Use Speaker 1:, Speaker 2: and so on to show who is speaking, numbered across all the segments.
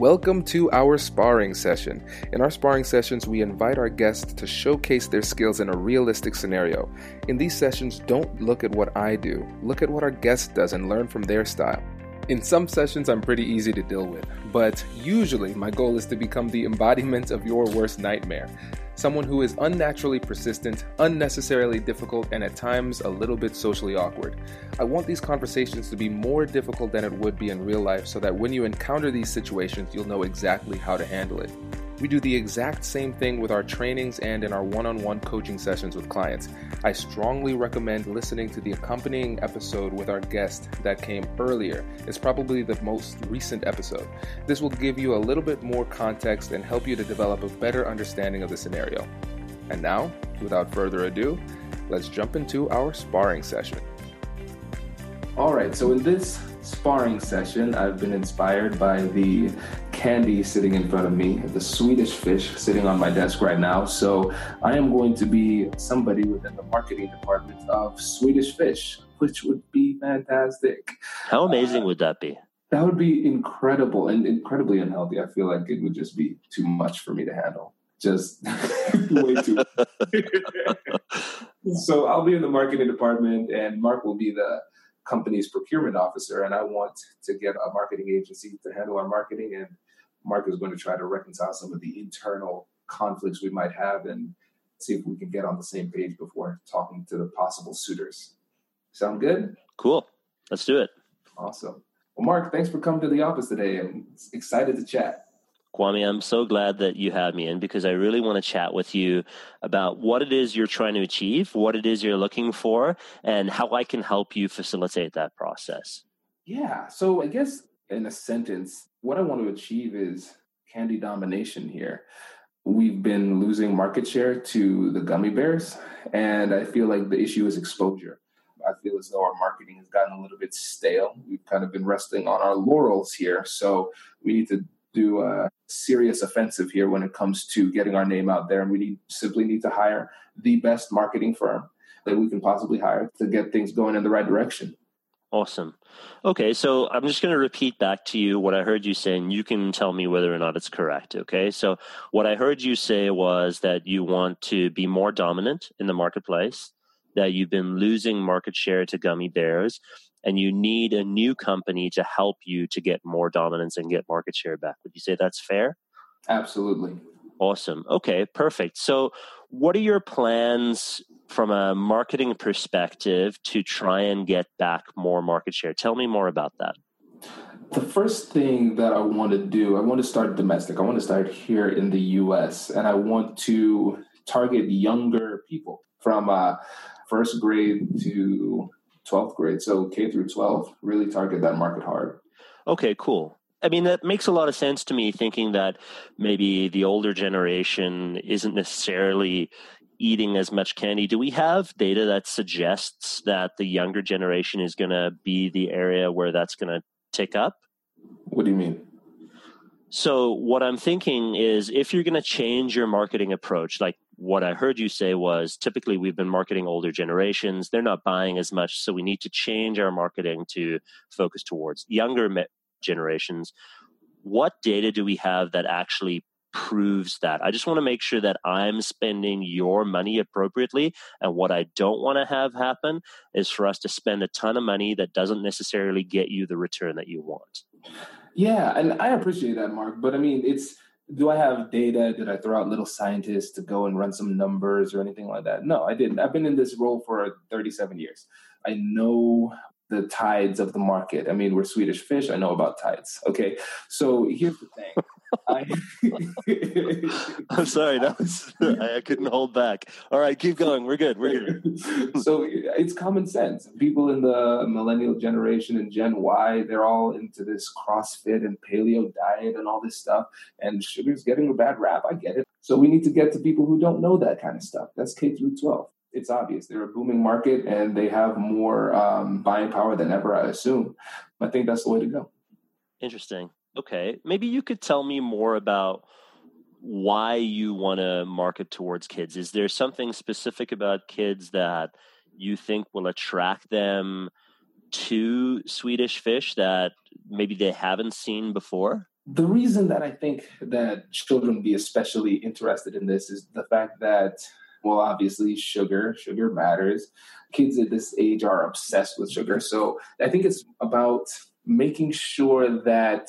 Speaker 1: Welcome to our sparring session. In our sparring sessions, we invite our guests to showcase their skills in a realistic scenario. In these sessions, don't look at what I do, look at what our guest does and learn from their style. In some sessions, I'm pretty easy to deal with, but usually my goal is to become the embodiment of your worst nightmare. Someone who is unnaturally persistent, unnecessarily difficult, and at times a little bit socially awkward. I want these conversations to be more difficult than it would be in real life so that when you encounter these situations, you'll know exactly how to handle it. We do the exact same thing with our trainings and in our one on one coaching sessions with clients. I strongly recommend listening to the accompanying episode with our guest that came earlier. It's probably the most recent episode. This will give you a little bit more context and help you to develop a better understanding of the scenario. And now, without further ado, let's jump into our sparring session. All right, so in this sparring session, I've been inspired by the candy sitting in front of me, the Swedish fish sitting on my desk right now. So I am going to be somebody within the marketing department of Swedish Fish, which would be fantastic.
Speaker 2: How amazing uh, would that be?
Speaker 1: That would be incredible and incredibly unhealthy. I feel like it would just be too much for me to handle. Just way too. so I'll be in the marketing department, and Mark will be the company's procurement officer, and I want to get a marketing agency to handle our marketing. And Mark is going to try to reconcile some of the internal conflicts we might have and see if we can get on the same page before talking to the possible suitors. Sound good?
Speaker 2: Cool. Let's do it.
Speaker 1: Awesome. Well, Mark, thanks for coming to the office today. I'm excited to chat.
Speaker 2: Kwame, I'm so glad that you have me in because I really want to chat with you about what it is you're trying to achieve, what it is you're looking for, and how I can help you facilitate that process.
Speaker 1: Yeah. So I guess in a sentence, what I want to achieve is candy domination here. We've been losing market share to the gummy bears, and I feel like the issue is exposure. I feel as though our marketing has gotten a little bit stale. We've kind of been resting on our laurels here, so we need to do a serious offensive here when it comes to getting our name out there, and we need simply need to hire the best marketing firm that we can possibly hire to get things going in the right direction.
Speaker 2: Awesome. Okay, so I'm just going to repeat back to you what I heard you say, and you can tell me whether or not it's correct. Okay, so what I heard you say was that you want to be more dominant in the marketplace, that you've been losing market share to gummy bears, and you need a new company to help you to get more dominance and get market share back. Would you say that's fair?
Speaker 1: Absolutely.
Speaker 2: Awesome. Okay, perfect. So, what are your plans from a marketing perspective to try and get back more market share? Tell me more about that.
Speaker 1: The first thing that I want to do, I want to start domestic. I want to start here in the US and I want to target younger people from uh, first grade to 12th grade. So K through 12, really target that market hard.
Speaker 2: Okay, cool. I mean, that makes a lot of sense to me, thinking that maybe the older generation isn't necessarily eating as much candy. Do we have data that suggests that the younger generation is going to be the area where that's going to tick up?
Speaker 1: What do you mean?
Speaker 2: So, what I'm thinking is if you're going to change your marketing approach, like what I heard you say was typically we've been marketing older generations, they're not buying as much. So, we need to change our marketing to focus towards younger generations. What data do we have that actually proves that? I just want to make sure that I'm spending your money appropriately. And what I don't want to have happen is for us to spend a ton of money that doesn't necessarily get you the return that you want.
Speaker 1: Yeah, and I appreciate that, Mark. But I mean, it's do I have data? Did I throw out little scientists to go and run some numbers or anything like that? No, I didn't. I've been in this role for 37 years. I know the tides of the market. I mean, we're Swedish fish. I know about tides. Okay. So here's the thing. I...
Speaker 2: am sorry. That was, I couldn't hold back. All right. Keep going. We're good. We're good.
Speaker 1: so it's common sense. People in the millennial generation and Gen Y, they're all into this CrossFit and paleo diet and all this stuff. And sugar's getting a bad rap. I get it. So we need to get to people who don't know that kind of stuff. That's K through 12 it's obvious they're a booming market and they have more um, buying power than ever. I assume. I think that's the way to go.
Speaker 2: Interesting. Okay, maybe you could tell me more about why you want to market towards kids. Is there something specific about kids that you think will attract them to Swedish fish that maybe they haven't seen before?
Speaker 1: the reason that I think that children be especially interested in this is the fact that, well, obviously, sugar, sugar matters. Kids at this age are obsessed with sugar. So I think it's about making sure that,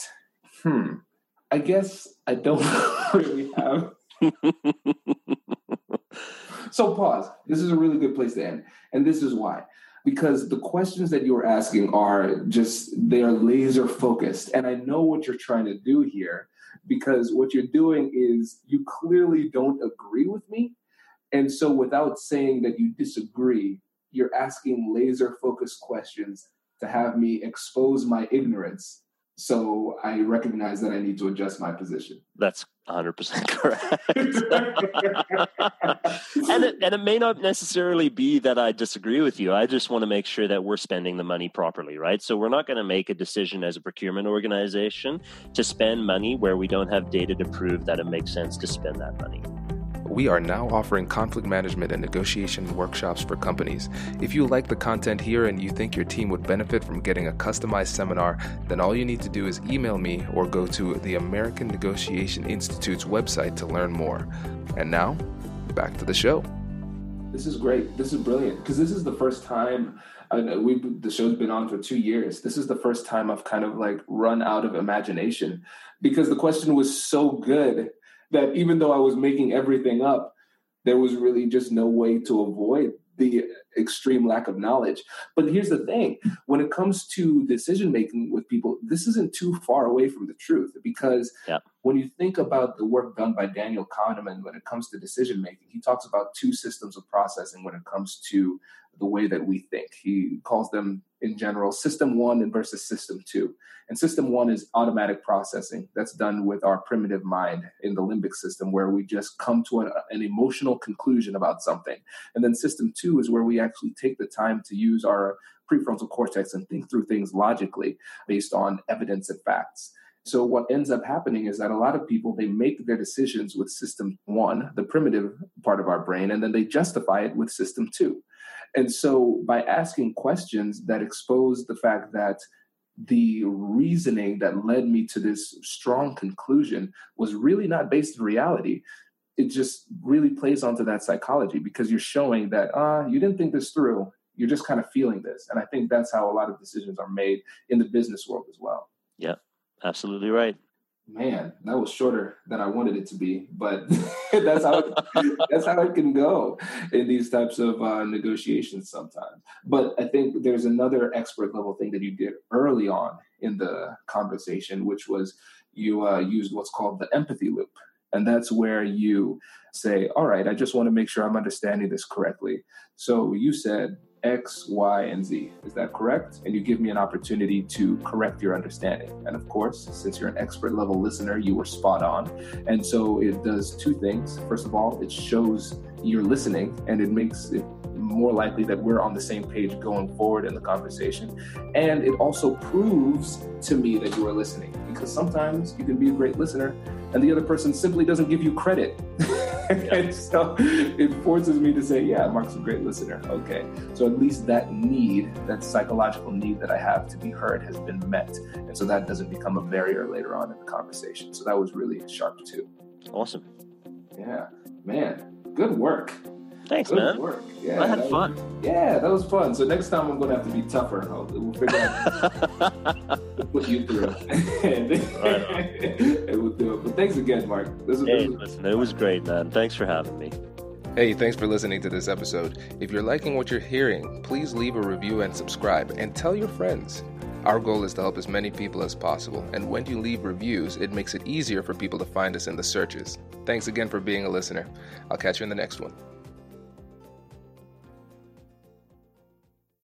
Speaker 1: hmm, I guess I don't really have. so pause. This is a really good place to end. And this is why because the questions that you're asking are just they are laser focused and i know what you're trying to do here because what you're doing is you clearly don't agree with me and so without saying that you disagree you're asking laser focused questions to have me expose my ignorance so I recognize that I need to adjust my position.
Speaker 2: That's 100% correct. and, it, and it may not necessarily be that I disagree with you. I just want to make sure that we're spending the money properly, right? So we're not going to make a decision as a procurement organization to spend money where we don't have data to prove that it makes sense to spend that money.
Speaker 1: We are now offering conflict management and negotiation workshops for companies. If you like the content here and you think your team would benefit from getting a customized seminar, then all you need to do is email me or go to the American Negotiation Institute's website to learn more. And now, back to the show. This is great. This is brilliant because this is the first time we the show's been on for two years. This is the first time I've kind of like run out of imagination because the question was so good that even though I was making everything up, there was really just no way to avoid the extreme lack of knowledge. But here's the thing when it comes to decision making with people, this isn't too far away from the truth because yeah. when you think about the work done by Daniel Kahneman when it comes to decision making, he talks about two systems of processing when it comes to the way that we think. He calls them in general system one and versus system two. And system one is automatic processing that's done with our primitive mind in the limbic system, where we just come to an, an, emotional conclusion about something. And then system two is where we actually take the time to use our prefrontal cortex and think through things logically based on evidence and facts. So what ends up happening is that a lot of people they make their decisions with system 1, the primitive part of our brain, and then they justify it with system 2. And so by asking questions that expose the fact that the reasoning that led me to this strong conclusion was really not based in reality. It just really plays onto that psychology because you're showing that, ah, uh, you didn't think this through. You're just kind of feeling this. And I think that's how a lot of decisions are made in the business world as well.
Speaker 2: Yeah, absolutely right
Speaker 1: man, that was shorter than I wanted it to be, but that's how it, that's how it can go in these types of uh, negotiations sometimes. But I think there's another expert level thing that you did early on in the conversation, which was you uh, used what's called the empathy loop. And that's where you say, all right, I just want to make sure I'm understanding this correctly. So you said, X, Y, and Z. Is that correct? And you give me an opportunity to correct your understanding. And of course, since you're an expert level listener, you were spot on. And so it does two things. First of all, it shows you're listening and it makes it more likely that we're on the same page going forward in the conversation. And it also proves to me that you are listening because sometimes you can be a great listener and the other person simply doesn't give you credit. and so it forces me to say, yeah, Mark's a great listener. Okay. So at least that need, that psychological need that I have to be heard has been met. And so that doesn't become a barrier later on in the conversation. So that was really sharp too.
Speaker 2: Awesome.
Speaker 1: Yeah. Man, good work.
Speaker 2: Thanks, Good man. Work. Yeah, I had fun.
Speaker 1: Was, yeah, that was fun. So next time I'm going to have to be tougher. I'll, we'll figure out to put you through and, and we'll do it. But thanks again, Mark.
Speaker 2: This was, hey, this was listen, it was great, man. Thanks for having me.
Speaker 1: Hey, thanks for listening to this episode. If you're liking what you're hearing, please leave a review and subscribe and tell your friends. Our goal is to help as many people as possible, and when you leave reviews, it makes it easier for people to find us in the searches. Thanks again for being a listener. I'll catch you in the next one.